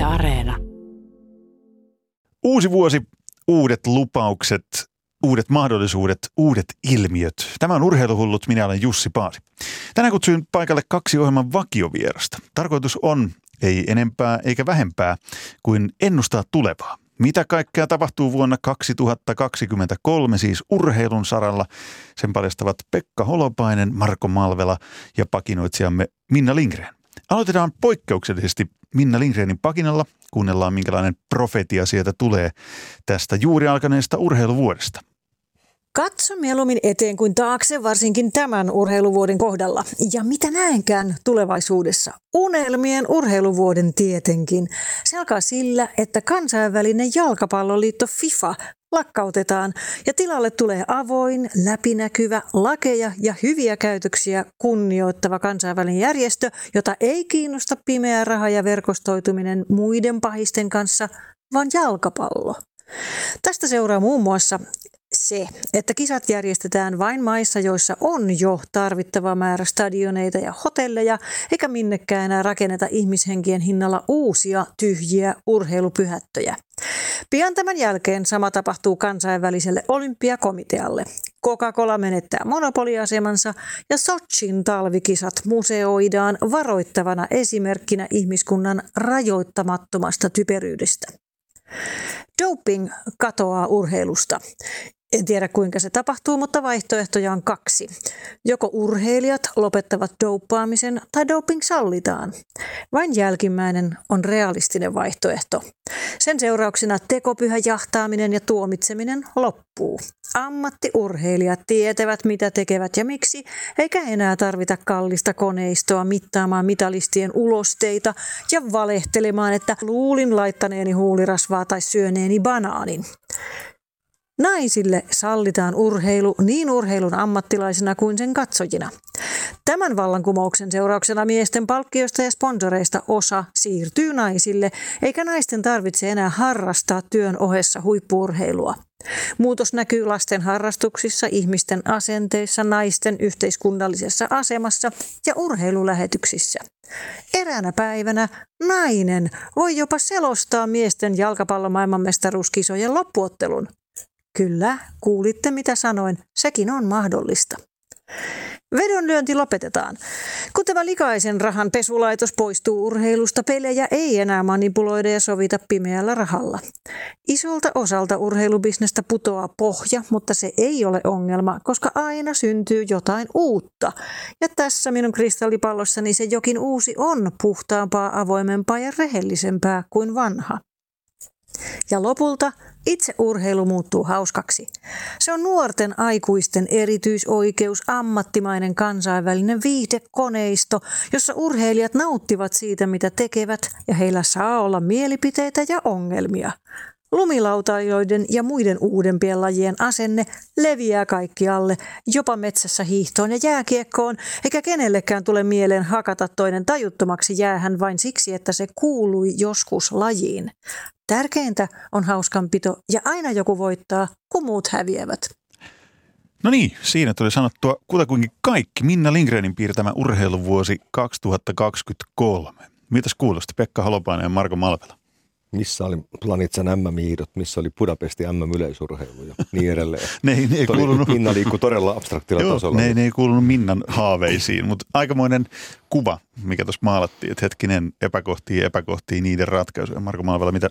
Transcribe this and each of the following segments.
Yle Areena. Uusi vuosi, uudet lupaukset, uudet mahdollisuudet, uudet ilmiöt. Tämä on Urheiluhullut, minä olen Jussi Paasi. Tänään kutsuin paikalle kaksi ohjelman vakiovierasta. Tarkoitus on, ei enempää eikä vähempää, kuin ennustaa tulevaa. Mitä kaikkea tapahtuu vuonna 2023 siis urheilun saralla? Sen paljastavat Pekka Holopainen, Marko Malvela ja pakinoitsijamme Minna Lindgren. Aloitetaan poikkeuksellisesti Minna Lindgrenin pakinalla. Kuunnellaan, minkälainen profetia sieltä tulee tästä juuri alkaneesta urheiluvuodesta. Katso mieluummin eteen kuin taakse, varsinkin tämän urheiluvuoden kohdalla. Ja mitä näenkään tulevaisuudessa? Unelmien urheiluvuoden tietenkin. Se alkaa sillä, että kansainvälinen jalkapalloliitto FIFA lakkautetaan ja tilalle tulee avoin, läpinäkyvä, lakeja ja hyviä käytöksiä kunnioittava kansainvälinen järjestö, jota ei kiinnosta pimeä raha ja verkostoituminen muiden pahisten kanssa, vaan jalkapallo. Tästä seuraa muun muassa se, että kisat järjestetään vain maissa, joissa on jo tarvittava määrä stadioneita ja hotelleja, eikä minnekään enää rakenneta ihmishenkien hinnalla uusia tyhjiä urheilupyhättöjä. Pian tämän jälkeen sama tapahtuu kansainväliselle olympiakomitealle. Coca-Cola menettää monopoliasemansa ja Sochin talvikisat museoidaan varoittavana esimerkkinä ihmiskunnan rajoittamattomasta typeryydestä. Doping katoaa urheilusta. En tiedä kuinka se tapahtuu, mutta vaihtoehtoja on kaksi. Joko urheilijat lopettavat douppaamisen tai doping sallitaan. Vain jälkimmäinen on realistinen vaihtoehto. Sen seurauksena tekopyhä jahtaaminen ja tuomitseminen loppuu. Ammattiurheilijat tietävät mitä tekevät ja miksi, eikä enää tarvita kallista koneistoa mittaamaan mitalistien ulosteita ja valehtelemaan, että luulin laittaneeni huulirasvaa tai syöneeni banaanin. Naisille sallitaan urheilu niin urheilun ammattilaisina kuin sen katsojina. Tämän vallankumouksen seurauksena miesten palkkioista ja sponsoreista osa siirtyy naisille, eikä naisten tarvitse enää harrastaa työn ohessa huippuurheilua. Muutos näkyy lasten harrastuksissa, ihmisten asenteissa, naisten yhteiskunnallisessa asemassa ja urheilulähetyksissä. Eräänä päivänä nainen voi jopa selostaa miesten jalkapallon maailmanmestaruuskisojen loppuottelun. Kyllä, kuulitte mitä sanoin, sekin on mahdollista. Vedonlyönti lopetetaan. Kun tämä likaisen rahan pesulaitos poistuu urheilusta, pelejä ei enää manipuloida ja sovita pimeällä rahalla. Isolta osalta urheilubisnestä putoaa pohja, mutta se ei ole ongelma, koska aina syntyy jotain uutta. Ja tässä minun kristallipallossani se jokin uusi on puhtaampaa, avoimempaa ja rehellisempää kuin vanha. Ja lopulta itse urheilu muuttuu hauskaksi. Se on nuorten aikuisten erityisoikeus, ammattimainen kansainvälinen viihdekoneisto, jossa urheilijat nauttivat siitä, mitä tekevät, ja heillä saa olla mielipiteitä ja ongelmia. Lumilautailijoiden ja muiden uudempien lajien asenne leviää kaikkialle, jopa metsässä hiihtoon ja jääkiekkoon, eikä kenellekään tule mieleen hakata toinen tajuttomaksi jäähän vain siksi, että se kuului joskus lajiin. Tärkeintä on hauskanpito ja aina joku voittaa, kun muut häviävät. No niin, siinä tuli sanottua kutakuinkin kaikki Minna Lindgrenin piirtämä urheiluvuosi 2023. Mitäs kuulosti Pekka Holopainen ja Marko Malvela? missä oli Planitsan MM-hiidot, missä oli Budapesti MM-yleisurheilu ja niin edelleen. ne ei, ne ei kuulunut, Minna liikkui todella abstraktilla joo, tasolla. Ne, ne ei kuulunut Minnan haaveisiin, mutta aikamoinen kuva, mikä tuossa maalattiin, että hetkinen epäkohtia epäkohtia niiden ratkaisuja. Marko Malvela, mitä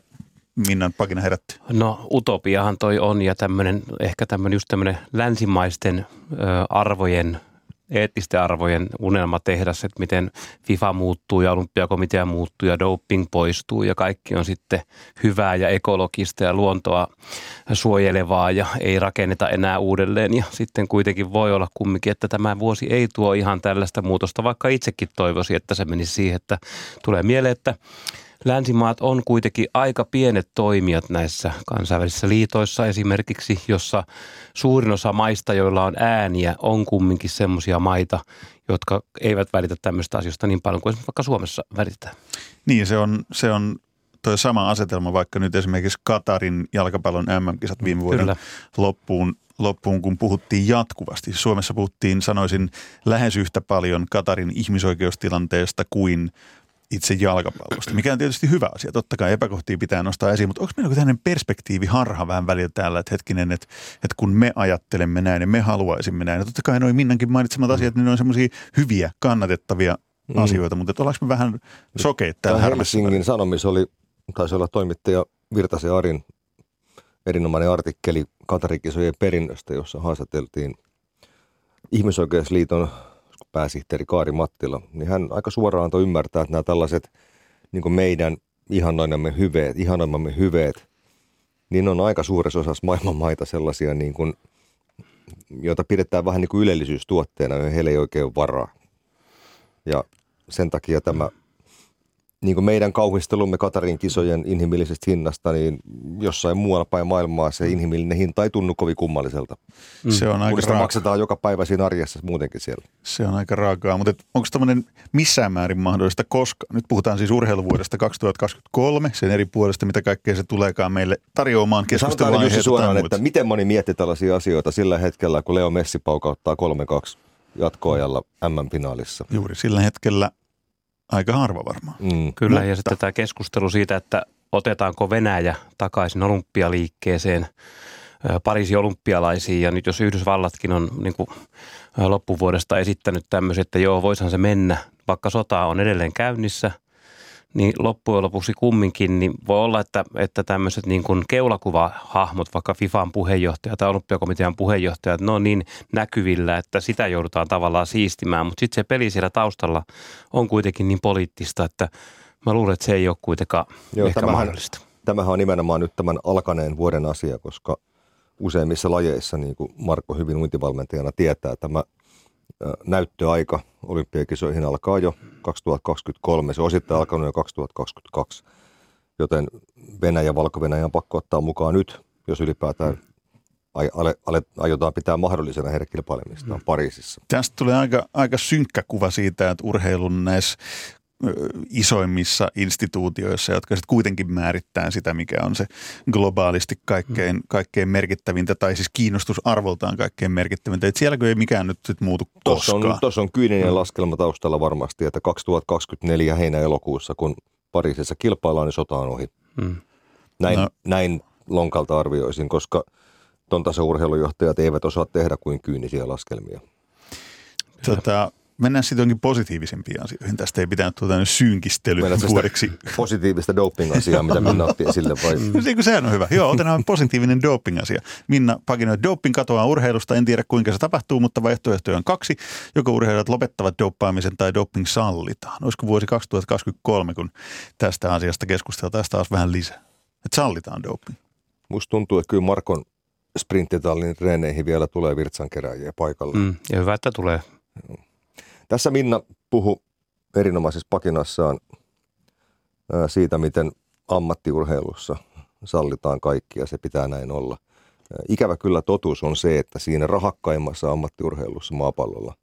Minnan pakina herätti? No utopiahan toi on ja tämmöinen, ehkä tämmöinen just tämmöinen länsimaisten ö, arvojen – eettisten arvojen unelmatehdas, että miten FIFA muuttuu ja olympiakomitea muuttuu ja doping poistuu ja kaikki on sitten hyvää ja ekologista ja luontoa suojelevaa ja ei rakenneta enää uudelleen ja sitten kuitenkin voi olla kumminkin, että tämä vuosi ei tuo ihan tällaista muutosta, vaikka itsekin toivoisin, että se menisi siihen, että tulee mieleen, että länsimaat on kuitenkin aika pienet toimijat näissä kansainvälisissä liitoissa esimerkiksi, jossa suurin osa maista, joilla on ääniä, on kumminkin semmoisia maita, jotka eivät välitä tämmöistä asioista niin paljon kuin vaikka Suomessa välitetään. Niin, se on, se on tuo sama asetelma, vaikka nyt esimerkiksi Katarin jalkapallon MM-kisat viime vuoden Kyllä. loppuun loppuun, kun puhuttiin jatkuvasti. Suomessa puhuttiin, sanoisin, lähes yhtä paljon Katarin ihmisoikeustilanteesta kuin itse jalkapallosta, mikä on tietysti hyvä asia. Totta kai epäkohtia pitää nostaa esiin, mutta onko meillä tämmöinen perspektiiviharha vähän välillä täällä, että hetkinen, että, että kun me ajattelemme näin ja me haluaisimme näin. Ja totta kai noin Minnankin mainitsemat asiat, niin ne on semmoisia hyviä, kannatettavia mm. asioita, mutta että ollaanko me vähän sokeita täällä Helsingin Sanomis oli, taisi olla toimittaja Virtasen Arin erinomainen artikkeli Katarikisojen perinnöstä, jossa haastateltiin Ihmisoikeusliiton pääsihteeri Kaari Mattila, niin hän aika suoraan antoi ymmärtää, että nämä tällaiset niin meidän ihannoimamme hyveet, ihanoimamme hyveet, niin on aika suuressa osassa maailman maita sellaisia, niin kuin, joita pidetään vähän niin kuin ylellisyystuotteena, ja heillä ei oikein ole varaa. Ja sen takia tämä niin kuin meidän kauhistelumme Katarin kisojen inhimillisestä hinnasta, niin jossain muualla päin maailmaa se inhimillinen hinta ei tunnu kovin kummalliselta. Mm. Se on aika raaka. maksetaan joka päivä siinä arjessa muutenkin siellä. Se on aika raakaa, mutta onko tämmöinen missään määrin mahdollista, koska nyt puhutaan siis urheiluvuodesta 2023, sen eri puolesta, mitä kaikkea se tuleekaan meille tarjoamaan keskustelua. Jussi suoraan, että miten moni mietti tällaisia asioita sillä hetkellä, kun Leo Messi paukauttaa 3-2 jatkoajalla MM-finaalissa. Juuri sillä hetkellä Aika harva varmaan. Mm, Kyllä, mutta... ja sitten tämä keskustelu siitä, että otetaanko Venäjä takaisin olympialiikkeeseen, Pariisin olympialaisiin, ja nyt jos Yhdysvallatkin on niin kuin loppuvuodesta esittänyt tämmöisen, että joo, voisihan se mennä, vaikka sota on edelleen käynnissä – niin loppujen lopuksi kumminkin niin voi olla, että, että tämmöiset niin kuin keulakuvahahmot, vaikka FIFAn puheenjohtaja tai olympiakomitean puheenjohtaja, ne on niin näkyvillä, että sitä joudutaan tavallaan siistimään. Mutta sitten se peli siellä taustalla on kuitenkin niin poliittista, että mä luulen, että se ei ole kuitenkaan Joo, ehkä tämähän, mahdollista. Tämähän on nimenomaan nyt tämän alkaneen vuoden asia, koska useimmissa lajeissa, niin kuin Marko hyvin uintivalmentajana tietää, tämä – näyttöaika olympiakisoihin alkaa jo 2023. Se on osittain alkanut jo 2022, joten Venäjä ja valko on pakko ottaa mukaan nyt, jos ylipäätään aiotaan pitää mahdollisena heidän kilpailemistaan mm. Pariisissa. Tästä tulee aika, aika synkkä kuva siitä, että urheilun näissä isoimmissa instituutioissa, jotka sitten kuitenkin määrittää sitä, mikä on se globaalisti kaikkein, mm. kaikkein merkittävintä, tai siis kiinnostusarvoltaan kaikkein merkittävintä. Et sielläkö ei mikään nyt sit muutu koskaan. Tuossa on, tuossa on kyyninen mm. laskelma taustalla varmasti, että 2024 heinä-elokuussa, kun Pariisissa kilpaillaan, niin sota on ohi. Mm. Näin, no. näin lonkalta arvioisin, koska ton urheilujohtajat eivät osaa tehdä kuin kyynisiä laskelmia. Tota, mennään sitten jonkin positiivisempiin asioihin. Tästä ei pitänyt tuota synkistely vuodeksi. Positiivista doping-asiaa, mitä Minna otti esille vai? Mm. Niin sehän on hyvä. Joo, otetaan positiivinen doping-asia. Minna pakinoi, että doping katoaa urheilusta. En tiedä kuinka se tapahtuu, mutta vaihtoehtoja on kaksi. Joko urheilijat lopettavat doppaamisen tai doping sallitaan. Olisiko vuosi 2023, kun tästä asiasta keskusteltaan taas vähän lisää. Että sallitaan doping. Musta tuntuu, että kyllä Markon sprinttitallin treeneihin vielä tulee virtsankeräjiä paikalle. Mm, ja hyvä, että tulee. Tässä Minna puhu erinomaisessa pakinassaan siitä, miten ammattiurheilussa sallitaan kaikki ja se pitää näin olla. Ikävä kyllä totuus on se, että siinä rahakkaimmassa ammattiurheilussa maapallolla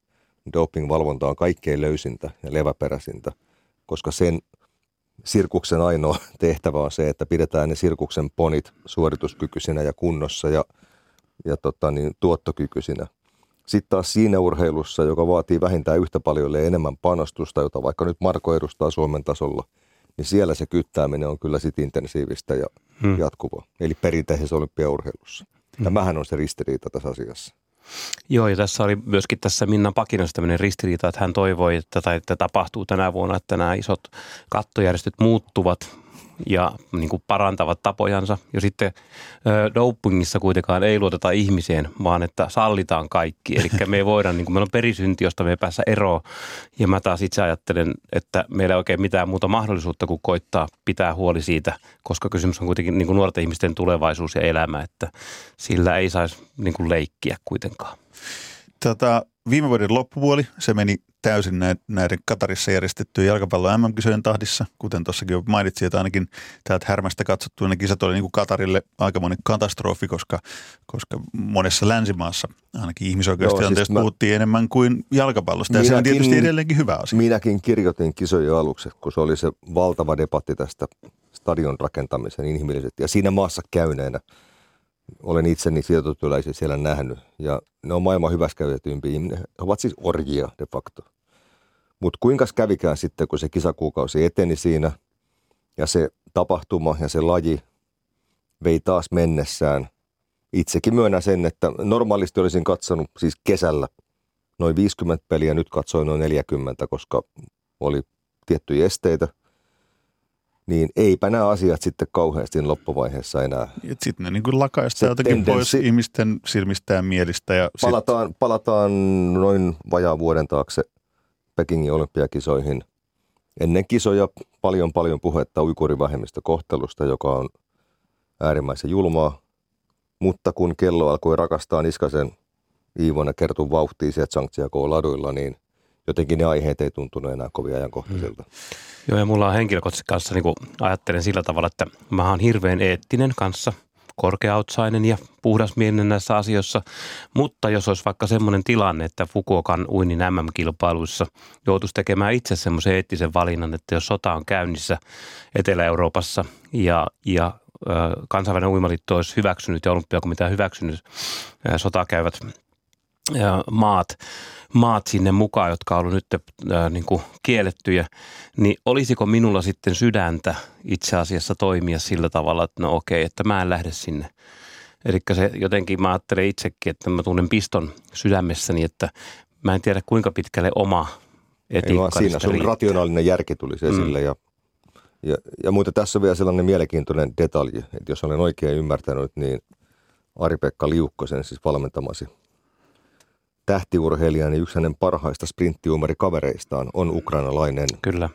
dopingvalvonta on kaikkein löysintä ja leväperäisintä, koska sen sirkuksen ainoa tehtävä on se, että pidetään ne sirkuksen ponit suorituskykyisinä ja kunnossa ja, ja tota niin, tuottokykyisinä. Sitten taas siinä urheilussa, joka vaatii vähintään yhtä paljon enemmän panostusta, jota vaikka nyt Marko edustaa Suomen tasolla, niin siellä se kyttääminen on kyllä sitten intensiivistä ja hmm. jatkuvaa. Eli perinteisessä olympiaurheilussa. Hmm. Tämähän on se ristiriita tässä asiassa. Joo, ja tässä oli myöskin tässä Minna Pakinassa tämmöinen ristiriita, että hän toivoi, että, tai että tapahtuu tänä vuonna, että nämä isot kattojärjestöt muuttuvat ja niin kuin parantavat tapojansa. Ja sitten ö, dopingissa kuitenkaan ei luoteta ihmiseen, vaan että sallitaan kaikki. Eli me ei voida, niin kuin meillä on perisynti, josta me ei päässä eroon. Ja mä taas itse ajattelen, että meillä ei oikein mitään muuta mahdollisuutta kuin koittaa pitää huoli siitä, koska kysymys on kuitenkin niin kuin nuorten ihmisten tulevaisuus ja elämä, että sillä ei saisi niin kuin leikkiä kuitenkaan. Tota, viime vuoden loppupuoli, se meni täysin näiden Katarissa järjestettyjen jalkapallon MM-kisojen tahdissa, kuten tuossakin jo mainitsin, että ainakin täältä härmästä katsottu ne kisat oli niin kuin Katarille aikamoinen katastrofi, koska, koska monessa länsimaassa ainakin ihmisoikeustilanteesta siis puhuttiin mä, enemmän kuin jalkapallosta, ja minäkin, se on tietysti edelleenkin hyvä asia. Minäkin kirjoitin kisojen aluksi, kun se oli se valtava debatti tästä stadion rakentamisen inhimillisesti, ja siinä maassa käyneenä – olen itseni sijoitutyöläisiä siellä nähnyt ja ne on maailman hyväskäytetympiä ihmisiä. He ovat siis orjia de facto. Mutta kuinka kävikään sitten, kun se kisakuukausi eteni siinä ja se tapahtuma ja se laji vei taas mennessään. Itsekin myönnän sen, että normaalisti olisin katsonut siis kesällä noin 50 peliä, nyt katsoin noin 40, koska oli tiettyjä esteitä. Niin eipä nämä asiat sitten kauheasti loppuvaiheessa enää. Sitten ne niin kuin lakaista jotenkin pois ihmisten silmistä ja mielistä. Ja palataan, sit... palataan noin vajaa vuoden taakse Pekingin olympiakisoihin. Ennen kisoja paljon paljon puhetta uikurivähemmistökohtelusta, joka on äärimmäisen julmaa. Mutta kun kello alkoi rakastaa Niskasen Iivona kertun vauhtiin sieltä Sanktiokoon laduilla, niin jotenkin ne aiheet ei tuntunut enää kovin ajankohtaisilta. Mm. Joo, ja mulla on henkilökohtaisesti kanssa, niin ajattelen sillä tavalla, että mä oon hirveän eettinen kanssa – korkeautsainen ja puhdasmielinen näissä asioissa, mutta jos olisi vaikka semmoinen tilanne, että Fukuokan uinnin MM-kilpailuissa joutuisi tekemään itse semmoisen eettisen valinnan, että jos sota on käynnissä Etelä-Euroopassa ja, ja kansainvälinen uimaliitto olisi hyväksynyt ja olympiakomitea hyväksynyt sotaa käyvät maat, maat sinne mukaan, jotka on ollut nyt äh, niin kuin kiellettyjä, niin olisiko minulla sitten sydäntä itse asiassa toimia sillä tavalla, että no okei, että mä en lähde sinne. Eli se jotenkin mä ajattelen itsekin, että mä tunnen piston sydämessäni, että mä en tiedä kuinka pitkälle oma etiikka Siinä sun riittää. rationaalinen järki tulisi esille mm. ja ja, ja muuten tässä on vielä sellainen mielenkiintoinen detalji, että jos olen oikein ymmärtänyt, niin Ari-Pekka Liukkosen, siis valmentamasi tähtiurheilija, niin yksi hänen parhaista sprinttiumarikavereistaan on ukrainalainen. Kyllä.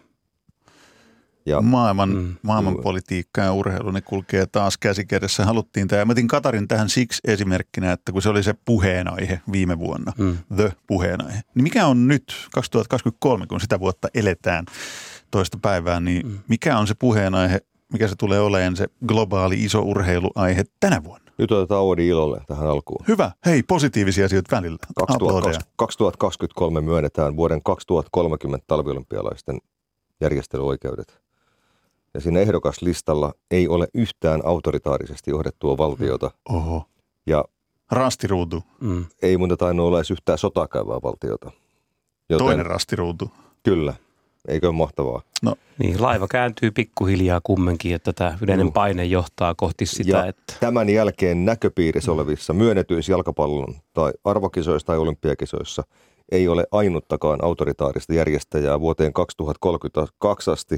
Ja, maailman, mm, maailman politiikka ja urheilu, ne kulkee taas käsikädessä. Haluttiin tämä. Mä otin Katarin tähän siksi esimerkkinä, että kun se oli se puheenaihe viime vuonna, mm. the puheenaihe. Niin mikä on nyt 2023, kun sitä vuotta eletään toista päivää, niin mm. mikä on se puheenaihe, mikä se tulee olemaan se globaali iso urheiluaihe tänä vuonna? Nyt otetaan Oodi ilolle tähän alkuun. Hyvä. Hei, positiivisia asioita välillä. 2020, 2023 myönnetään vuoden 2030 talviolympialaisten järjestelyoikeudet. Ja siinä ehdokaslistalla ei ole yhtään autoritaarisesti johdettua valtiota. Oho. Ja rastiruutu. Mm. Ei muuta tainnut olla edes yhtään sotaa käyvää valtiota. Joten, Toinen rastiruutu. Kyllä. Eikö ole mahtavaa? No. Niin, laiva kääntyy pikkuhiljaa kummenkin, että tämä yleinen Juh. paine johtaa kohti sitä. Ja että... tämän jälkeen näköpiirissä olevissa myönnetyissä jalkapallon tai arvokisoissa tai olympiakisoissa ei ole ainuttakaan autoritaarista järjestäjää vuoteen 2032 asti,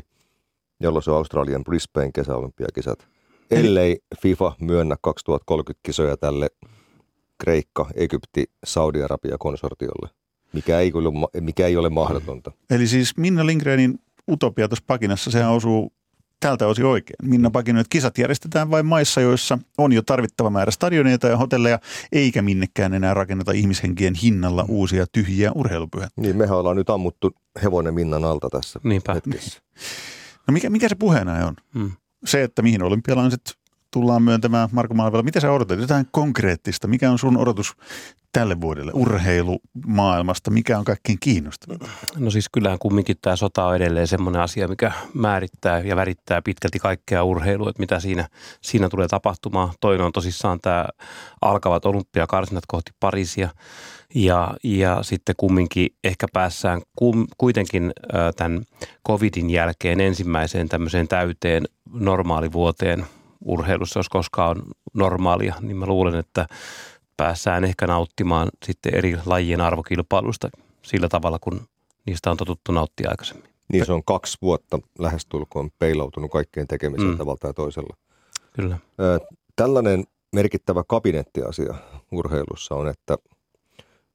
jolloin se on Australian Brisbane kesäolympiakisat. Ellei FIFA myönnä 2030 kisoja tälle Kreikka, Egypti, Saudi-Arabia konsortiolle mikä ei, mikä ei ole mahdotonta. Eli siis Minna Lindgrenin utopia tuossa pakinassa, sehän osuu tältä osin oikein. Minna Pakino, että kisat järjestetään vain maissa, joissa on jo tarvittava määrä stadioneita ja hotelleja, eikä minnekään enää rakenneta ihmishenkien hinnalla uusia tyhjiä urheilupyhä. Niin, mehän ollaan nyt ammuttu hevonen Minnan alta tässä Niinpä. hetkessä. No mikä, mikä se puheena on? Hmm. Se, että mihin olympialaiset tullaan myöntämään Marko Malvela. Mitä sä odotat? Jotain konkreettista. Mikä on sun odotus tälle vuodelle urheilumaailmasta? Mikä on kaikkein kiinnostavinta? No siis kyllähän kumminkin tämä sota on edelleen semmoinen asia, mikä määrittää ja värittää pitkälti kaikkea urheilua, että mitä siinä, siinä tulee tapahtumaan. Toinen on tosissaan tämä alkavat olympiakarsinat kohti Pariisia ja, ja sitten kumminkin ehkä päässään kum, kuitenkin tämän covidin jälkeen ensimmäiseen tämmöiseen täyteen normaalivuoteen – urheilussa, jos koskaan on normaalia, niin mä luulen, että päässään ehkä nauttimaan sitten eri lajien arvokilpailusta sillä tavalla, kun niistä on totuttu nauttia aikaisemmin. Niin se on kaksi vuotta lähestulkoon peilautunut kaikkeen tekemiseen mm. tavalla tai toisella. Kyllä. Tällainen merkittävä kabinettiasia urheilussa on, että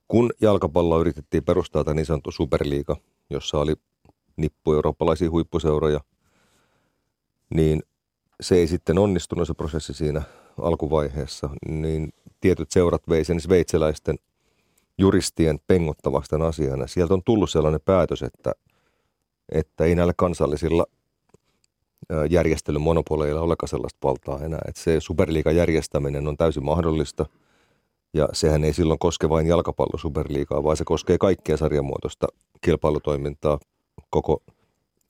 kun jalkapallo yritettiin perustaa tämä niin sanottu superliiga, jossa oli nippu eurooppalaisia huippuseuroja, niin se ei sitten onnistunut se prosessi siinä alkuvaiheessa, niin tietyt seurat vei sen sveitsiläisten juristien pengottavasta asiana. Sieltä on tullut sellainen päätös, että, että ei näillä kansallisilla järjestelymonopoleilla olekaan sellaista valtaa enää. Että se superliigan järjestäminen on täysin mahdollista ja sehän ei silloin koske vain jalkapallo superliigaa, vaan se koskee kaikkea sarjamuotoista kilpailutoimintaa koko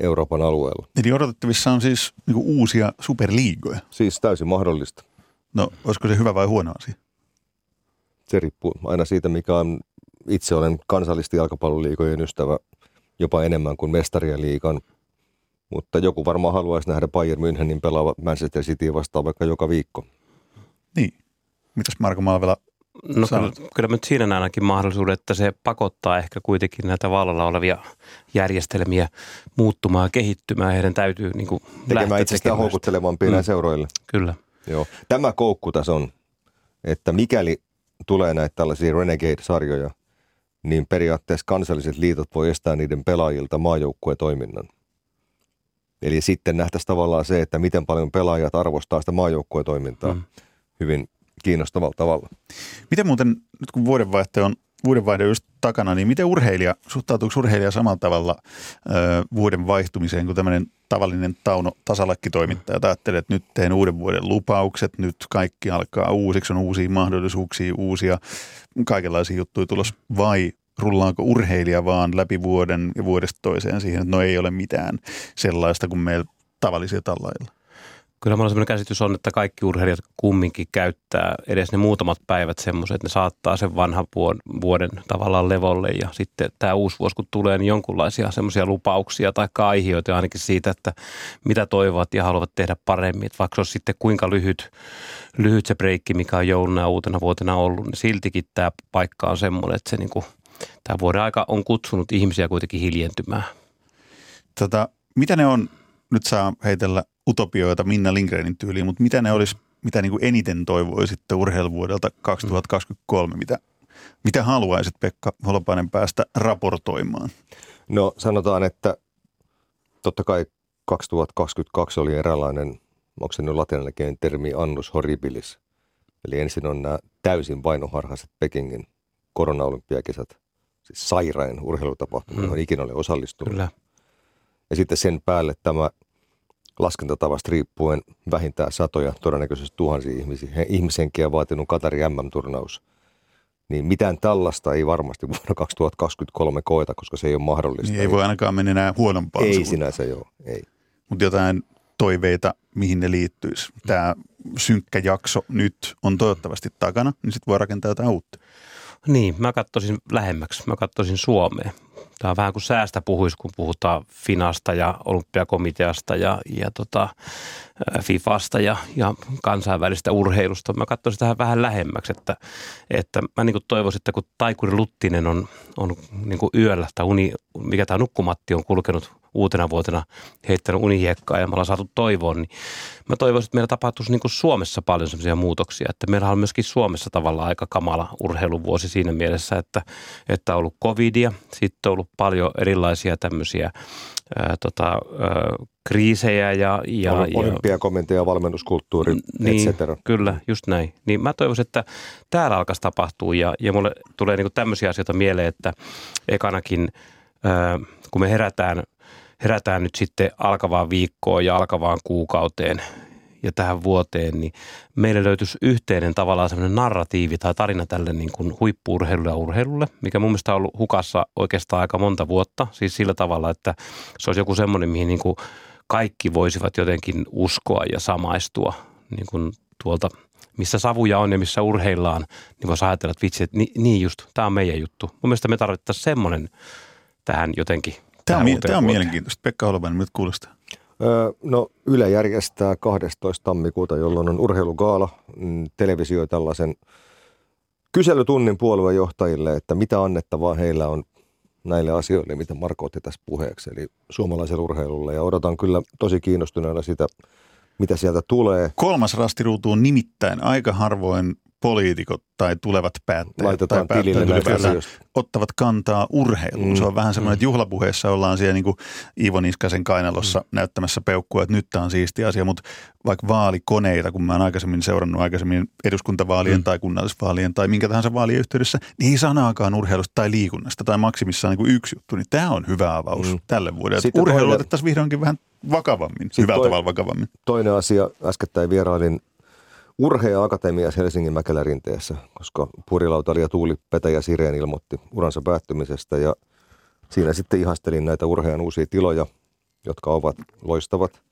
Euroopan alueella. Eli odotettavissa on siis niin uusia superliigoja? Siis täysin mahdollista. No, olisiko se hyvä vai huono asia? Se riippuu aina siitä, mikä on, itse olen kansallisten jalkapalloliigojen ystävä jopa enemmän kuin mestarien liikan. Mutta joku varmaan haluaisi nähdä Bayern Münchenin pelaava Manchester City vastaan vaikka joka viikko. Niin. Mitäs Marko Maavela No kyllä, kyllä nyt siinä näen ainakin mahdollisuuden, että se pakottaa ehkä kuitenkin näitä vallalla olevia järjestelmiä muuttumaan ja kehittymään. Heidän täytyy niin kuin Tekemään itsestään houkuttelevampia mm. seuroille. Kyllä. Joo. Tämä koukku tässä on, että mikäli tulee näitä tällaisia Renegade-sarjoja, niin periaatteessa kansalliset liitot voi estää niiden pelaajilta maajoukkuetoiminnan. Eli sitten nähtäisiin tavallaan se, että miten paljon pelaajat arvostaa sitä maajoukkuetoimintaa mm. hyvin kiinnostavalla tavalla. Miten muuten, nyt kun vuodenvaihte on vuodenvaihde just takana, niin miten urheilija, suhtautuuko urheilija samalla tavalla ö, vuoden vaihtumiseen kuin tämmöinen tavallinen Tauno tasalakkitoimittaja? Ajattelee, että nyt teen uuden vuoden lupaukset, nyt kaikki alkaa uusiksi, on uusia mahdollisuuksia, uusia kaikenlaisia juttuja tulos, vai rullaanko urheilija vaan läpi vuoden ja vuodesta toiseen siihen, että no ei ole mitään sellaista kuin meillä tavallisia tallailla? Kyllä minulla sellainen käsitys on, että kaikki urheilijat kumminkin käyttää edes ne muutamat päivät semmoiset, että ne saattaa sen vanhan vuoden tavallaan levolle ja sitten tämä uusi vuosi kun tulee, niin jonkunlaisia semmoisia lupauksia tai kaihioita ainakin siitä, että mitä toivovat ja haluavat tehdä paremmin. Että vaikka se olisi sitten kuinka lyhyt, lyhyt se breikki, mikä on jouluna ja uutena vuotena ollut, niin siltikin tämä paikka on semmoinen, että se niin kuin, tämä vuoden aika on kutsunut ihmisiä kuitenkin hiljentymään. Tota, mitä ne on, nyt saa heitellä utopioita Minna Lindgrenin tyyliin, mutta mitä ne olisi, mitä niin kuin eniten toivoisitte urheiluvuodelta 2023, mitä, mitä haluaisit Pekka Holopainen päästä raportoimaan? No sanotaan, että totta kai 2022 oli eräänlainen, onko se nyt latinalainen termi, annus horribilis. Eli ensin on nämä täysin vainoharhaiset Pekingin koronaolympiakisat, siis sairain urheilutapahtuma, johon hmm. ikinä ole osallistunut. Kyllä. Ja sitten sen päälle tämä – laskentatavasta riippuen vähintään satoja, todennäköisesti tuhansia ihmisiä, ihmisenkiä vaatinut Katarin MM-turnaus. Niin mitään tällaista ei varmasti vuonna 2023 koeta, koska se ei ole mahdollista. Niin ei voi ainakaan mennä enää huonompaan Ei suuntaan. sinänsä joo, ei. Mutta jotain toiveita, mihin ne liittyisi. Tämä synkkä jakso nyt on toivottavasti takana, niin sitten voi rakentaa jotain uutta. Niin, mä katsoisin lähemmäksi. Mä katsoisin Suomeen. Tämä on vähän kuin säästä puhuisi, kun puhutaan Finasta ja olympiakomiteasta ja, ja tota, Fifasta ja, ja kansainvälistä urheilusta. Mä katsoisin tähän vähän lähemmäksi, että, että mä niin toivoisin, että kun Taikuri Luttinen on, on niin yöllä tai uni, mikä tämä nukkumatti on kulkenut uutena vuotena heittänyt unihiekkaa ja me ollaan saatu toivoa, niin mä toivoisin, että meillä tapahtuisi niin kuin Suomessa paljon sellaisia muutoksia, että meillä on myöskin Suomessa tavallaan aika kamala urheiluvuosi siinä mielessä, että, että on ollut covidia, sitten on ollut paljon erilaisia tämmöisiä ää, tota, ää, kriisejä ja... ja Olympiakomitea, valmennuskulttuuri, niin, et Kyllä, just näin. Niin mä toivoisin, että täällä alkaisi tapahtua ja, ja mulle tulee niin tämmöisiä asioita mieleen, että ekanakin, ää, kun me herätään – herätään nyt sitten alkavaan viikkoon ja alkavaan kuukauteen ja tähän vuoteen, niin meille löytyisi yhteinen tavallaan semmoinen narratiivi tai tarina tälle niin kuin huippuurheilulle ja urheilulle, mikä mun mielestä on ollut hukassa oikeastaan aika monta vuotta. Siis sillä tavalla, että se olisi joku semmoinen, mihin niin kuin kaikki voisivat jotenkin uskoa ja samaistua niin kuin tuolta missä savuja on ja missä urheillaan, niin voisi ajatella, että vitsi, että niin just, tämä on meidän juttu. Mun mielestä me tarvittaisiin semmoinen tähän jotenkin Tämä on, tämä on mielenkiintoista. Pekka Holopainen, nyt kuulostaa. Öö, no Yle järjestää 12. tammikuuta, jolloin on urheilugaala. Mm, televisio tällaisen kyselytunnin puoluejohtajille, että mitä annettavaa heillä on näille asioille, mitä Marko otti tässä puheeksi, eli suomalaiselle urheilulle. Ja odotan kyllä tosi kiinnostuneena sitä, mitä sieltä tulee. Kolmas rastiruutu on nimittäin aika harvoin poliitikot tai tulevat päättäjät Laitetaan tai päättäjät ottavat kantaa urheiluun. Mm. Se on vähän semmoinen, että juhlapuheessa ollaan siellä niin kuin Iivo Niskasen kainalossa mm. näyttämässä peukkua, että nyt tämä on siisti asia, mutta vaikka vaalikoneita, kun mä oon aikaisemmin seurannut aikaisemmin eduskuntavaalien mm. tai kunnallisvaalien tai minkä tahansa vaalien yhteydessä, niin ei sanaakaan urheilusta tai liikunnasta tai maksimissaan niin kuin yksi juttu, niin tämä on hyvä avaus mm. tälle vuodelle. Sitten Urheilu toinen, otettaisiin vihdoinkin vähän vakavammin, hyvällä toi, tavalla vakavammin. Toinen asia, äskettäin vierailin Urheja Akatemiassa Helsingin Mäkelärinteessä, koska Purilautali ja Tuuli Petäjä Sireen ilmoitti uransa päättymisestä ja siinä sitten ihastelin näitä urhean uusia tiloja, jotka ovat loistavat.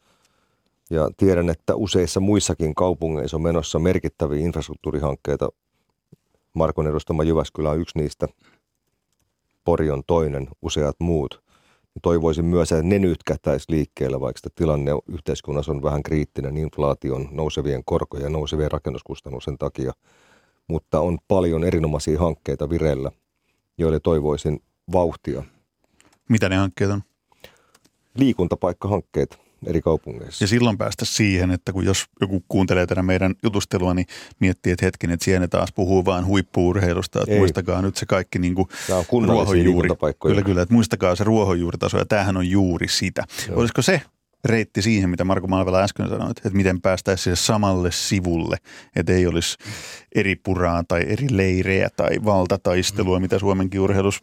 Ja tiedän, että useissa muissakin kaupungeissa on menossa merkittäviä infrastruktuurihankkeita. Markon edustama Jyväskylä on yksi niistä, Pori on toinen, useat muut. Toivoisin myös, että ne nyt kätäisi liikkeelle, vaikka sitä tilanne yhteiskunnassa on vähän kriittinen inflaation, nousevien korkojen ja nousevien rakennuskustannusten takia. Mutta on paljon erinomaisia hankkeita vireillä, joille toivoisin vauhtia. Mitä ne hankkeet on? Liikuntapaikkahankkeet eri kaupungeissa. Ja silloin päästä siihen, että kun jos joku kuuntelee tätä meidän jutustelua, niin miettii, että hetken, että siellä taas puhuu vain huippuurheilusta, että Ei. muistakaa nyt se kaikki niin kuin ruohonjuuri. Kyllä, kyllä, että muistakaa se ruohonjuuritaso ja tämähän on juuri sitä. Joo. Olisiko se reitti siihen, mitä Marko Malvela äsken sanoi, että miten päästäisiin siihen samalle sivulle, että ei olisi eri puraa tai eri leirejä tai valtataistelua, mitä Suomenkin urheilus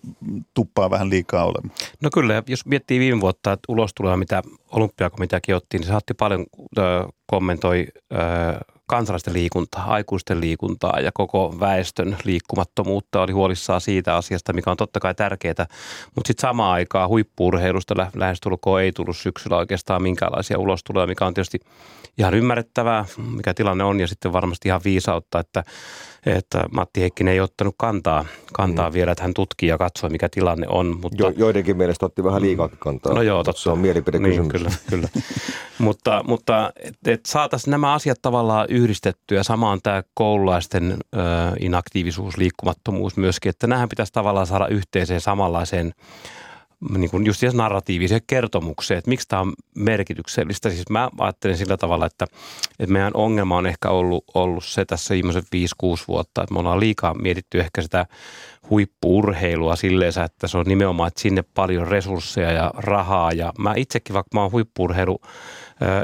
tuppaa vähän liikaa olemaan. No kyllä, jos miettii viime vuotta, että ulostuloa, mitä olympiakomiteakin otti, niin saatti paljon kommentoi kansalaisten liikuntaa, aikuisten liikuntaa ja koko väestön liikkumattomuutta. Oli huolissaan siitä asiasta, mikä on totta kai tärkeää. Mutta sitten samaan aikaan huippuurheilusta lähestulkoon ei tullut syksyllä oikeastaan minkäänlaisia ulostuloja, mikä on tietysti ihan ymmärrettävää, mikä tilanne on ja sitten varmasti ihan viisautta, että että Matti Heikkinen ei ottanut kantaa, kantaa mm. vielä, että hän tutkii ja katsoo, mikä tilanne on. Mutta, jo, joidenkin mielestä otti vähän liikaa kantaa. No joo, totta. Se on mielipidekysymys. Niin, kyllä, kyllä. mutta mutta että et saataisiin nämä asiat tavallaan yhdistettyä. Samaan tämä koululaisten ö, inaktiivisuus, liikkumattomuus myöskin, että nämähän pitäisi tavallaan saada yhteiseen samanlaiseen niin kuin just narratiiviseen kertomukseen, että miksi tämä on merkityksellistä. Siis mä ajattelen sillä tavalla, että, että meidän ongelma on ehkä ollut, ollut se tässä viimeiset 5-6 vuotta, että me ollaan liikaa mietitty ehkä sitä huippuurheilua silleen, että se on nimenomaan, että sinne paljon resursseja ja rahaa. Ja mä itsekin, vaikka mä oon huippuurheilu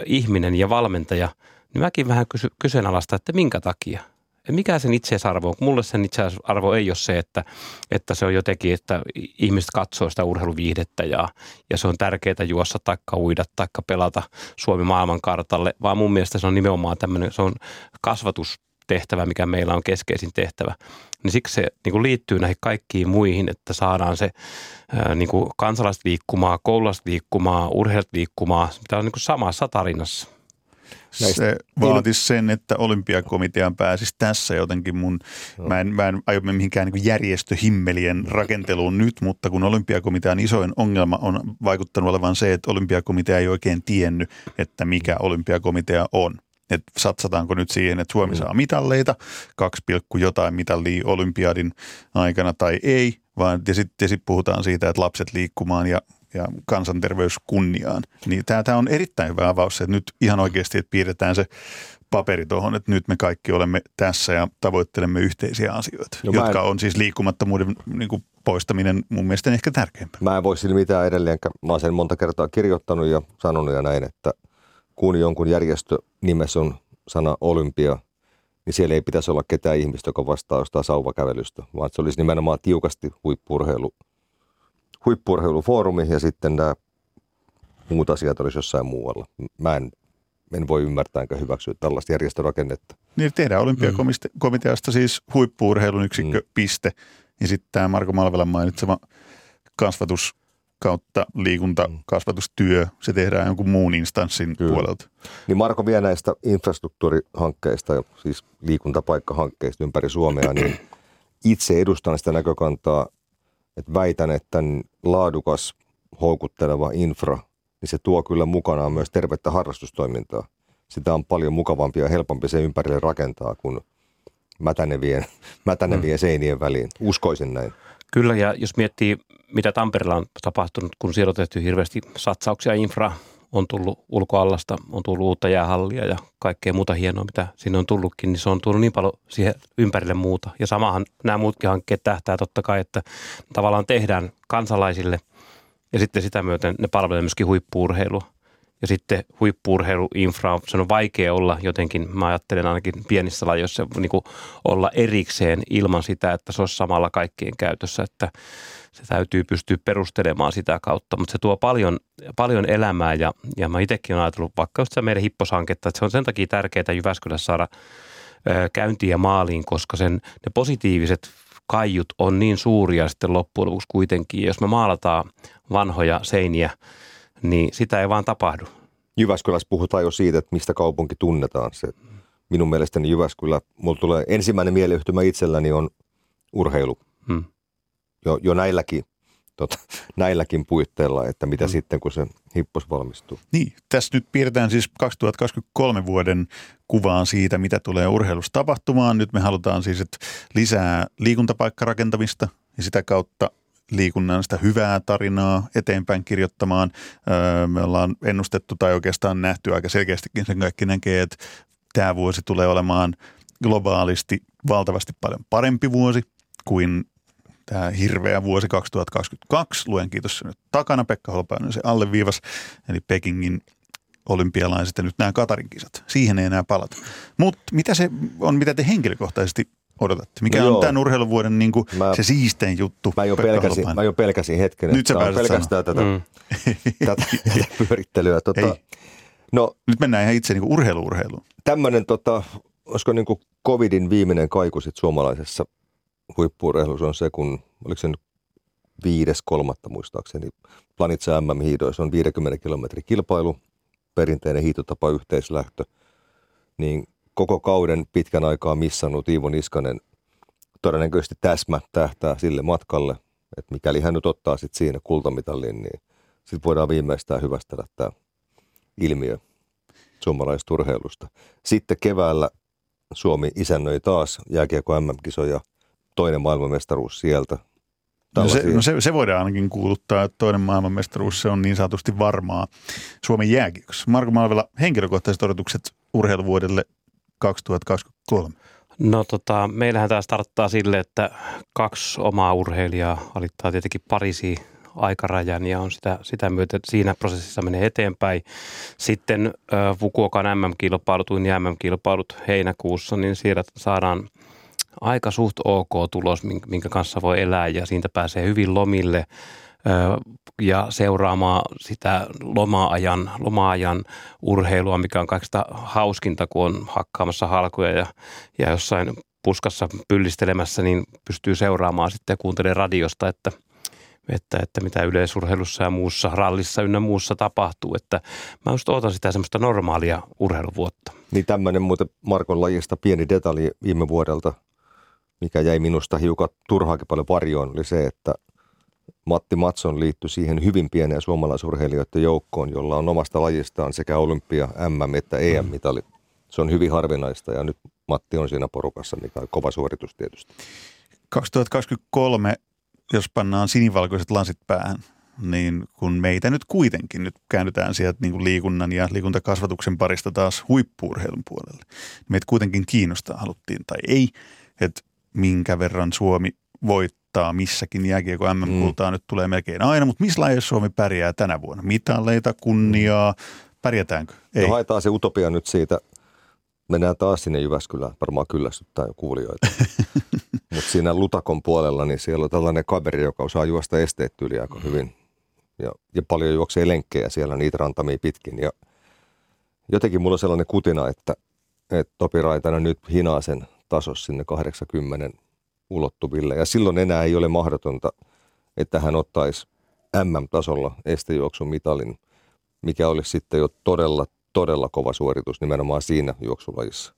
ihminen ja valmentaja, niin mäkin vähän kysy, kyseenalaista, että minkä takia – mikä sen itseisarvo on? Mulle sen itseisarvo ei ole se, että, että se on jotenkin, että ihmiset katsoo sitä urheiluviihdettä ja, ja se on tärkeää juossa taikka uida taikka pelata Suomi maailmankartalle, vaan mun mielestä se on nimenomaan tämmöinen, se on kasvatustehtävä, mikä meillä on keskeisin tehtävä. Niin siksi se niin kuin liittyy näihin kaikkiin muihin, että saadaan se niin kuin kansalaiset liikkumaan, koululaiset liikkumaan, urheilut liikkumaan, mitä on niin kuin samassa tarinassa. Näistä. Se vaatisi sen, että olympiakomitean pääsisi tässä jotenkin mun, no. mä, en, mä en aio mihinkään niin järjestöhimmelien rakenteluun nyt, mutta kun olympiakomitean isoin ongelma on vaikuttanut olevan se, että olympiakomitea ei oikein tiennyt, että mikä olympiakomitea on. Että satsataanko nyt siihen, että Suomi mm. saa mitalleita, kaksi pilkku jotain mitallia olympiadin aikana tai ei, vaan ja sitten sit puhutaan siitä, että lapset liikkumaan ja ja kansanterveys kunniaan. Niin tämä on erittäin hyvä avaus, että nyt ihan oikeasti, että piirretään se paperi tuohon, että nyt me kaikki olemme tässä ja tavoittelemme yhteisiä asioita, no jotka en, on siis liikkumattomuuden niin kuin poistaminen mun mielestä ehkä tärkeämpää. Mä en voi sillä mitään edelleen, mä oon sen monta kertaa kirjoittanut ja sanonut ja näin, että kun jonkun järjestö nimessä on sana olympia, niin siellä ei pitäisi olla ketään ihmistä, joka vastaa jostain sauvakävelystä, vaan se olisi nimenomaan tiukasti huippurheilu huippurheilufoorumi ja sitten nämä muut asiat olisi jossain muualla. Mä en, en voi ymmärtää enkä hyväksyä tällaista järjestörakennetta. Niin tehdään olympiakomiteasta siis huippuurheilun yksikkö, mm. piste. Ja sitten tämä Marko Malvelan mainitsema kasvatus kautta liikunta, mm. se tehdään jonkun muun instanssin Kyllä. puolelta. Niin Marko vie näistä infrastruktuurihankkeista, siis liikuntapaikkahankkeista ympäri Suomea, niin itse edustan sitä näkökantaa, että väitän, että laadukas, houkutteleva infra, niin se tuo kyllä mukanaan myös tervettä harrastustoimintaa. Sitä on paljon mukavampi ja helpompi se ympärille rakentaa kuin mätänevien, mätänevien mm. seinien väliin. Uskoisin näin. Kyllä, ja jos miettii, mitä Tampereella on tapahtunut, kun siellä on tehty hirveästi satsauksia infra on tullut ulkoallasta, on tullut uutta jäähallia ja kaikkea muuta hienoa, mitä sinne on tullutkin, niin se on tullut niin paljon siihen ympärille muuta. Ja samahan nämä muutkin hankkeet tähtää totta kai, että tavallaan tehdään kansalaisille ja sitten sitä myöten ne palvelee myöskin huippuurheilua. Ja sitten huippuurheiluinfra, se on vaikea olla jotenkin, mä ajattelen ainakin pienissä lajoissa, niin olla erikseen ilman sitä, että se olisi samalla kaikkien käytössä, että se täytyy pystyä perustelemaan sitä kautta, mutta se tuo paljon, paljon elämää ja, ja mä itsekin olen ajatellut vaikka just meidän hipposhanketta, että se on sen takia tärkeää Jyväskylässä saada käyntiin ja maaliin, koska sen, ne positiiviset kaiut on niin suuria sitten loppujen lopuksi kuitenkin. Jos me maalataan vanhoja seiniä, niin sitä ei vaan tapahdu. Jyväskylässä puhutaan jo siitä, että mistä kaupunki tunnetaan. Se, minun mielestäni Jyväskylä, mulla tulee ensimmäinen mieleyhtymä itselläni on urheilu. Hmm jo, jo näilläkin tota, näilläkin puitteilla, että mitä Mm. sitten kun se hippos valmistuu. Niin, tässä nyt piirretään siis 2023 vuoden kuvaan siitä, mitä tulee urheilussa tapahtumaan. Nyt me halutaan siis, että lisää liikuntapaikkarakentamista ja sitä kautta liikunnan sitä hyvää tarinaa eteenpäin kirjoittamaan. Öö, me ollaan ennustettu tai oikeastaan nähty aika selkeästikin sen kaikki näkee, että tämä vuosi tulee olemaan globaalisti valtavasti paljon parempi vuosi kuin tämä hirveä vuosi 2022. Luen kiitos se nyt takana. Pekka Holopainen se alleviivas. Eli Pekingin olympialaiset ja nyt nämä Katarin kisat. Siihen ei enää palata. Mutta mitä se on, mitä te henkilökohtaisesti odotatte? Mikä No on joo. tämän urheiluvuoden niin kuin Mä- se siistein juttu? Mä jo pelkäsin, mä jo pelkäsin hetken, Nyt että on pääset pelkästään tätä, Mm. tätä, tätä pyörittelyä. Tota, no Nyt mennään ihan itse niin kuin urheilu-urheiluun. tämmöinen, tota, olisiko niin kuin covidin viimeinen kaiku sit suomalaisessa huippuurheilussa on se, kun oliko se nyt viides kolmatta muistaakseni, Planitsa MM-hiidoissa on 50 kilometrin kilpailu, perinteinen hiitotapa yhteislähtö, niin koko kauden pitkän aikaa missannut Iivo Niskanen todennäköisesti täsmä tähtää sille matkalle, että mikäli hän nyt ottaa sit siinä kultamitalin, niin sitten voidaan viimeistään hyvästellä tämä ilmiö suomalaisesta urheilusta. Sitten keväällä Suomi isännöi taas jääkiekko MM-kisoja, toinen maailmanmestaruus sieltä. No se, no se, se voidaan ainakin kuuluttaa, että toinen maailmanmestaruus se on niin sanotusti varmaa Suomen jääkiekossa. Marko Malvela, henkilökohtaiset odotukset urheiluvuodelle 2023. No tota, meillähän tämä starttaa sille, että kaksi omaa urheilijaa alittaa tietenkin Pariisiin aikarajan ja on sitä, sitä myötä siinä prosessissa menee eteenpäin. Sitten Fukuokan MM-kilpailut, ja MM-kilpailut heinäkuussa, niin siellä saadaan aika suht ok tulos, min- minkä kanssa voi elää ja siitä pääsee hyvin lomille ja seuraamaan sitä loma-ajan, loma-ajan urheilua, mikä on kaikista hauskinta, kun on hakkaamassa halkoja ja, ja jossain puskassa pyllistelemässä, niin pystyy seuraamaan sitten ja kuuntelee radiosta, että, että, että mitä yleisurheilussa ja muussa, rallissa ynnä muussa tapahtuu. Että mä just ootan sitä semmoista normaalia urheiluvuotta. Niin tämmöinen muuten Markon lajista pieni detalji viime vuodelta, mikä jäi minusta hiukan turhaakin paljon varjoon, oli se, että Matti Matson liittyi siihen hyvin pieneen suomalaisurheilijoiden joukkoon, jolla on omasta lajistaan sekä olympia, MM että EM-mitali. Se on hyvin harvinaista ja nyt Matti on siinä porukassa, mikä on kova suoritus tietysti. 2023, jos pannaan sinivalkoiset lasit päähän, niin kun meitä nyt kuitenkin nyt käännytään sieltä niin kuin liikunnan ja liikuntakasvatuksen parista taas huippuurheilun puolelle. Niin meitä kuitenkin kiinnostaa, haluttiin tai ei, että minkä verran Suomi voittaa missäkin jääkiekko MM-kultaa mm. nyt tulee melkein aina, mutta missä lajeissa Suomi pärjää tänä vuonna? Mitaleita, kunniaa, pärjätäänkö? Ei. No haetaan se utopia nyt siitä. Mennään taas sinne Jyväskylään. Varmaan kyllästyttää jo kuulijoita. Mutta siinä Lutakon puolella, niin siellä on tällainen kaveri, joka osaa juosta esteet yli aika hyvin. Ja, ja paljon juoksee lenkkejä siellä niitä rantamia pitkin. Ja jotenkin mulla on sellainen kutina, että, että Topi Raitanen nyt hinaa sen tasos sinne 80 ulottuville. Ja silloin enää ei ole mahdotonta, että hän ottaisi MM-tasolla estejuoksun mitalin, mikä olisi sitten jo todella, todella kova suoritus nimenomaan siinä juoksulajissa.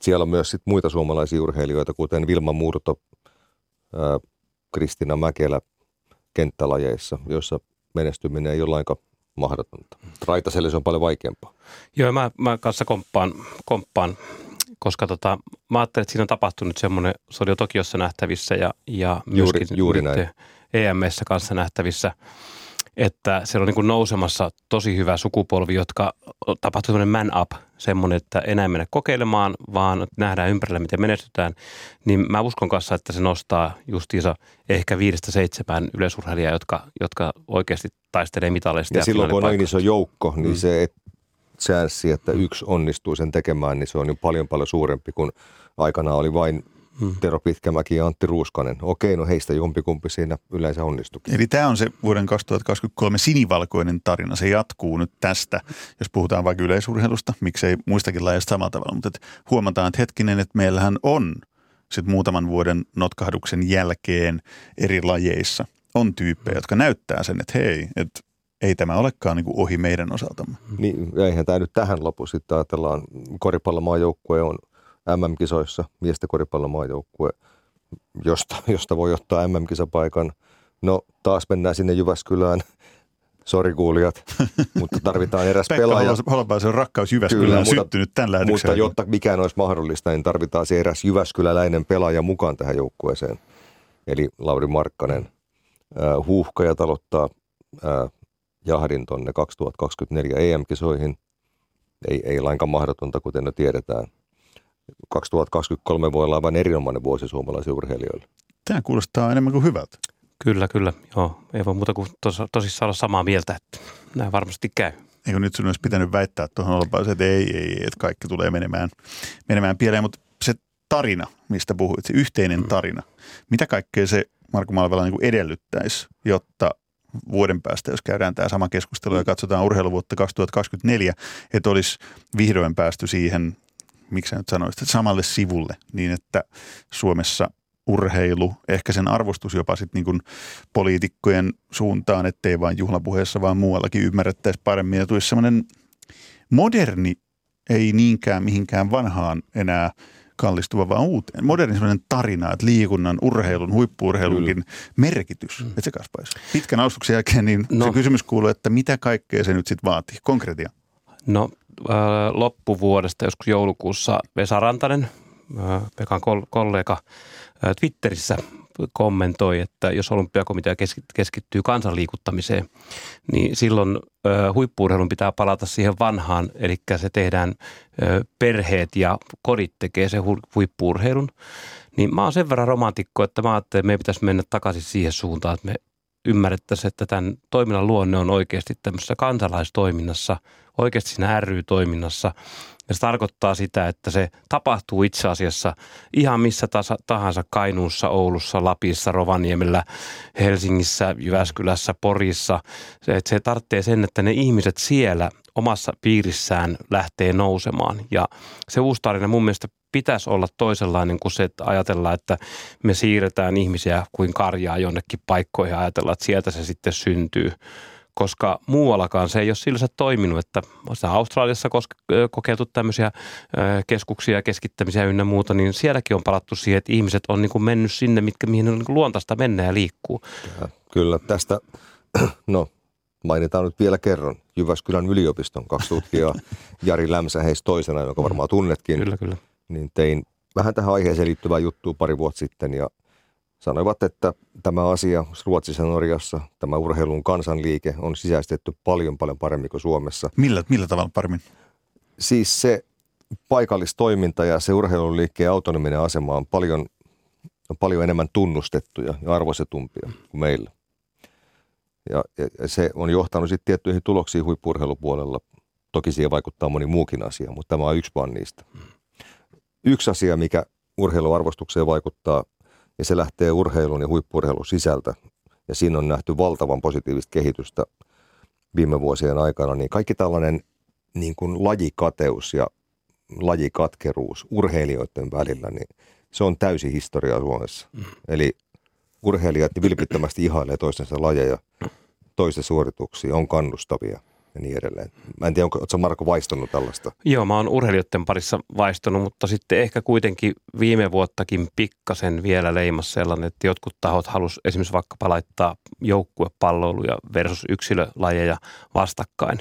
Siellä on myös sit muita suomalaisia urheilijoita, kuten Vilma Murto, ää, Kristina Mäkelä kenttälajeissa, joissa menestyminen ei ole lainkaan mahdotonta. Raitaselle se on paljon vaikeampaa. Joo, mä, mä kanssa komppaan, komppaan koska tota, mä ajattelin, että siinä on tapahtunut semmoinen, se oli jo Tokiossa nähtävissä ja, ja Juuri- myöskin juuri näin. EMS kanssa nähtävissä, että siellä on niin kuin nousemassa tosi hyvä sukupolvi, jotka tapahtui semmoinen man up, semmoinen, että enää mennä kokeilemaan, vaan nähdään ympärillä, miten menestytään. Niin mä uskon kanssa, että se nostaa justiinsa ehkä viidestä seitsemään yleisurheilijaa, jotka, jotka oikeasti taistelee mitaleista. Ja silloin kun on finaalipaikoista. iso joukko, niin Mm. se chanssi, että yksi onnistuu sen tekemään, niin se on jo paljon paljon suurempi kuin aikana oli vain Mm. Tero Pitkämäki ja Antti Ruuskanen. Okei, no heistä jompikumpi siinä yleensä onnistukin. Eli tämä on se vuoden 2023 sinivalkoinen tarina. Se jatkuu nyt tästä, jos puhutaan vaikka yleisurheilusta, miksei muistakin lajeista samalla tavalla. Mutta et huomataan, että hetkinen, että meillähän on sit muutaman vuoden notkahduksen jälkeen eri lajeissa on tyyppejä, jotka näyttää sen, että hei, että ei tämä olekaan niin ohi meidän osaltamme. Niin, ja eihän tämä nyt tähän lopu. Sitten ajatellaan, koripallomaajoukkue on MM-kisoissa, miesten koripallomaajoukkue, josta, josta voi ottaa MM-kisapaikan No taas mennään sinne Jyväskylään. Sori kuulijat, mutta tarvitaan eräs Pekka pelaaja. Holopaisen on rakkaus Jyväskylään Kyllä, mutta- syttynyt tämän lähetyksen Mutta jotta mikään olisi mahdollista, niin tarvitaan se eräs Jyväskyläläinen pelaaja mukaan tähän joukkueeseen. Eli Lauri Markkanen. Äh, huuhkaja talottaa äh, jahdin tonne 2024 EM-kisoihin. Ei, ei lainkaan mahdotonta, kuten jo tiedetään. 2023 voi olla aivan erinomainen vuosi suomalaisille urheilijoille. Tämä kuulostaa enemmän kuin hyvältä. Kyllä, kyllä. Joo, ei voi muuta kuin tos, tosissaan olla samaa mieltä, että näin varmasti käy. Eikö nyt sun olisi pitänyt väittää tuohon Holopaiseen, että ei, ei, ei, että kaikki tulee menemään, menemään pieleen, mutta se tarina, mistä puhuit, se yhteinen tarina, mitä kaikkea se Marko Malvela niin kuin edellyttäisi, jotta vuoden päästä, jos käydään tämä sama keskustelu ja katsotaan urheiluvuotta 2024, että olisi vihdoin päästy siihen, miksi nyt sanoisit, samalle sivulle, niin että Suomessa urheilu, ehkä sen arvostus jopa sitten niin poliitikkojen suuntaan, ettei vain juhlapuheessa, vaan muuallakin ymmärrettäisiin paremmin. Ja tulisi semmoinen moderni, ei niinkään mihinkään vanhaan enää kallistuva, vaan uuteen. Moderni semmoinen tarina, että liikunnan, urheilun, huippuurheilunkin merkitys. Mm. Et se kasvaisi. Pitkän alustuksen jälkeen niin no. No. se kysymys kuuluu, että mitä kaikkea se nyt sitten vaatii? Konkretia. No äh, loppuvuodesta, joskus joulukuussa Vesa Rantanen, äh, Pekan kol- kollega, äh, Twitterissä kommentoi, että jos olympiakomitea keski- keskittyy kansanliikuttamiseen, niin silloin huippuurheilun pitää palata siihen vanhaan, eli se tehdään perheet ja kodit tekee se hu- huippuurheilun. Niin mä oon sen verran romantikko, että mä ajattelin, että meidän pitäisi mennä takaisin siihen suuntaan, että me ymmärrettäisiin, että tämän toiminnan luonne on oikeasti tämmöisessä kansalaistoiminnassa, oikeasti siinä ry-toiminnassa. Ja se tarkoittaa sitä, että se tapahtuu itse asiassa ihan missä tahansa Kainuussa, Oulussa, Lapissa, Rovaniemellä, Helsingissä, Jyväskylässä, Porissa. Se, että se tarvitsee sen, että ne ihmiset siellä omassa piirissään lähtee nousemaan. Ja se uusi tarina mun mielestä pitäisi olla toisenlainen kuin se, että ajatellaan, että me siirretään ihmisiä kuin karjaa jonnekin paikkoihin ja ajatellaan, että sieltä se sitten syntyy. Koska muuallakaan se ei ole sillä toiminut, että Australiassa koske- kokeiltu tämmöisiä keskuksia keskittämisiä ynnä muuta, niin sielläkin on palattu siihen, että ihmiset on niin kuin mennyt sinne, mitkä, mihin on niin kuin luontaista mennä ja liikkuu. Ja kyllä tästä, no mainitaan nyt vielä kerran, Jyväskylän yliopiston kaksi tutkijaa, Jari Lämsä heistä toisena, joka varmaan tunnetkin, Kyllä, kyllä. niin tein vähän tähän aiheeseen liittyvää juttua pari vuotta sitten ja sanoivat, että tämä asia Ruotsissa ja Norjassa, tämä urheilun kansanliike on sisäistetty paljon paljon paremmin kuin Suomessa. Millä, millä tavalla paremmin? Siis se paikallistoiminta ja se urheilun liikkeen autonominen asema on paljon, on paljon enemmän tunnustettuja ja arvostetumpia kuin meillä. Ja, ja se on johtanut sitten tiettyihin tuloksiin huippurheilupuolella. Toki siihen vaikuttaa moni muukin asia, mutta tämä on yksi vaan niistä. Yksi asia, mikä urheiluarvostukseen vaikuttaa, ja se lähtee urheilun ja huippurheilun sisältä. Ja siinä on nähty valtavan positiivista kehitystä viime vuosien aikana, niin kaikki tällainen niin kuin lajikateus ja lajikatkeruus urheilijoiden välillä, niin se on täysi historia Suomessa. Mm. Eli urheilijat vilpittömästi ihailee toistensa lajeja, toisten suorituksia, on kannustavia ja niin edelleen. Mä en tiedä, onko ootko Marko vaistunut tällaista? Joo, mä oon urheilijoiden parissa vaistunut, mutta sitten ehkä kuitenkin viime vuottakin pikkasen vielä leimas sellainen, että jotkut tahot halus esimerkiksi vaikka laittaa joukkuepalloiluja versus yksilölajeja vastakkain.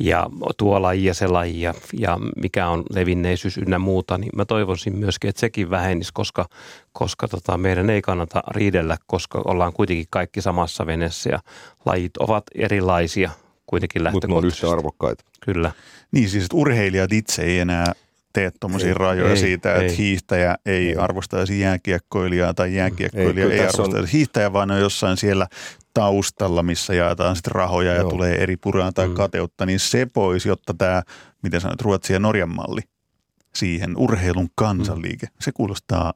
Ja tuo laji ja se laji ja, ja mikä on levinneisyys ynnä muuta, niin mä toivoisin myöskin, että sekin vähenisi, koska, koska tota, meidän ei kannata riidellä, koska ollaan kuitenkin kaikki samassa veneessä ja lajit ovat erilaisia kuitenkin Mutta ne on lähtökohtaisesti. yhtä arvokkaita. Kyllä. Niin siis, että urheilijat itse ei enää tee tuommoisia rajoja ei, siitä, että ei. hiihtäjä ei, Ei. arvostaisi jääkiekkoilijaa tai jääkiekkoilija ei, ei tässä on- arvostaisi hiihtäjä, vaan ne on jossain siellä taustalla, missä jaetaan sitten rahoja ja Joo. tulee eri puraa tai Mm. kateutta, niin se pois, jotta tämä, miten sanoit, Ruotsin ja Norjan malli siihen urheilun kansanliike, Mm. se kuulostaa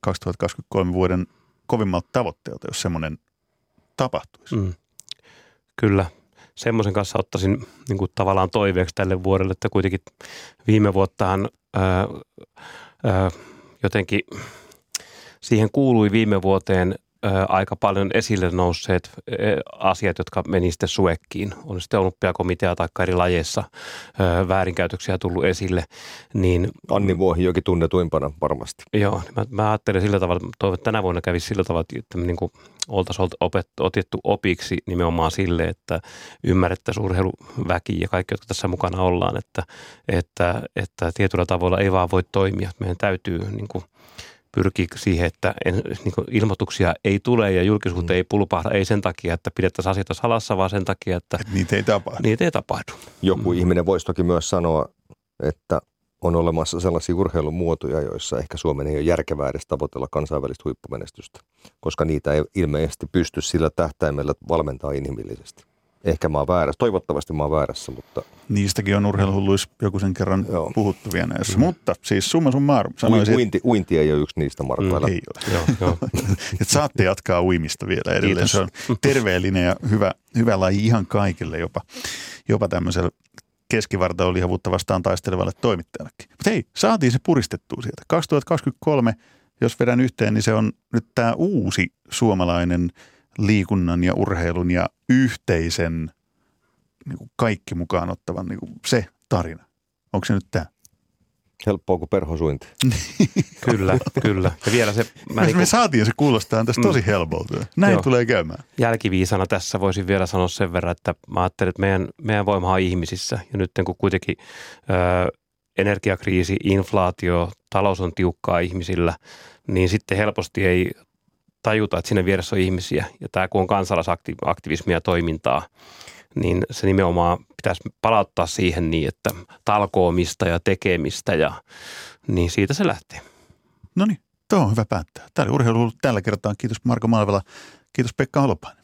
2023 vuoden kovimmalta tavoitteelta, jos semmoinen tapahtuisi. Mm. Kyllä. Semmoisen kanssa ottaisin niin kuin tavallaan toiveeksi tälle vuodelle, että kuitenkin viime vuottahan ää, ää, jotenkin siihen kuului viime vuoteen aika paljon esille nousseet asiat, jotka meni sitten suekkiin, on sitten olympiakomitea tai eri lajeissa väärinkäytöksiä tullut esille. Niin, Anni Vuohijoki tunnetuimpana varmasti. Joo, niin mä, mä ajattelen sillä tavalla, toivon, että tänä vuonna kävisi sillä tavalla, että niin kuin oltaisiin otettu opiksi nimenomaan sille, että ymmärrettäisiin urheiluväki ja kaikki, jotka tässä mukana ollaan, että, että, että tietyllä tavalla ei vaan voi toimia. Meidän täytyy niin kuin, pyrkii siihen, että en, niin ilmoituksia ei tule ja julkisuutta mm. ei pulpahda, ei sen takia, että pidettäisiin asioita salassa, vaan sen takia, että Et niitä ei tapahdu. Niitä ei tapahdu. Joku mm. ihminen voisi toki myös sanoa, että on olemassa sellaisia urheilumuotoja, joissa ehkä Suomen ei ole järkevää edes tavoitella kansainvälistä huippumenestystä, koska niitä ei ilmeisesti pysty sillä tähtäimellä valmentaa inhimillisesti. Ehkä mä oon väärässä, toivottavasti mä oon väärässä, mutta... Niistäkin on urheiluhulluissa joku sen kerran Joo. puhuttu vielä näissä. Mm. Mutta siis summa summarum. Sanoisin, uinti, uinti ei ole yksi niistä, Marko. Mm. Ei ole. Joo, joo. Et saatte jatkaa uimista vielä edelleen. Kiitos. Se on terveellinen ja hyvä, hyvä laji ihan kaikille, jopa, jopa tämmöisellä keskivartalihavuutta vastaan taistelevalle toimittajallekin. Mutta hei, saatiin se puristettua sieltä. 2023, jos vedän yhteen, niin se on nyt tämä uusi suomalainen liikunnan ja urheilun ja yhteisen niin kuin kaikki mukaan ottavan niin kuin se tarina. Onko se nyt tämä? Helppoa kuin perhosuinti. kyllä, kyllä. Ja vielä se... Mä me, niin kuin... saatiin se kuulostaa tässä tosi mm. helpolta. Näin Joo. tulee käymään. Jälkiviisana tässä voisin vielä sanoa sen verran, että mä ajattelin, että meidän, meidän voima on ihmisissä. Ja nyt kun kuitenkin ö, energiakriisi, inflaatio, talous on tiukkaa ihmisillä, niin sitten helposti ei tajuta, että siinä vieressä on ihmisiä. Ja tämä kun on kansalaisaktivismia toimintaa, niin se nimenomaan pitäisi palauttaa siihen niin, että talkoomista ja tekemistä ja niin siitä se lähtee. No niin, tuo on hyvä päättää. Tämä oli urheilu tällä kertaa. Kiitos Marko Malvela. Kiitos Pekka Holopainen.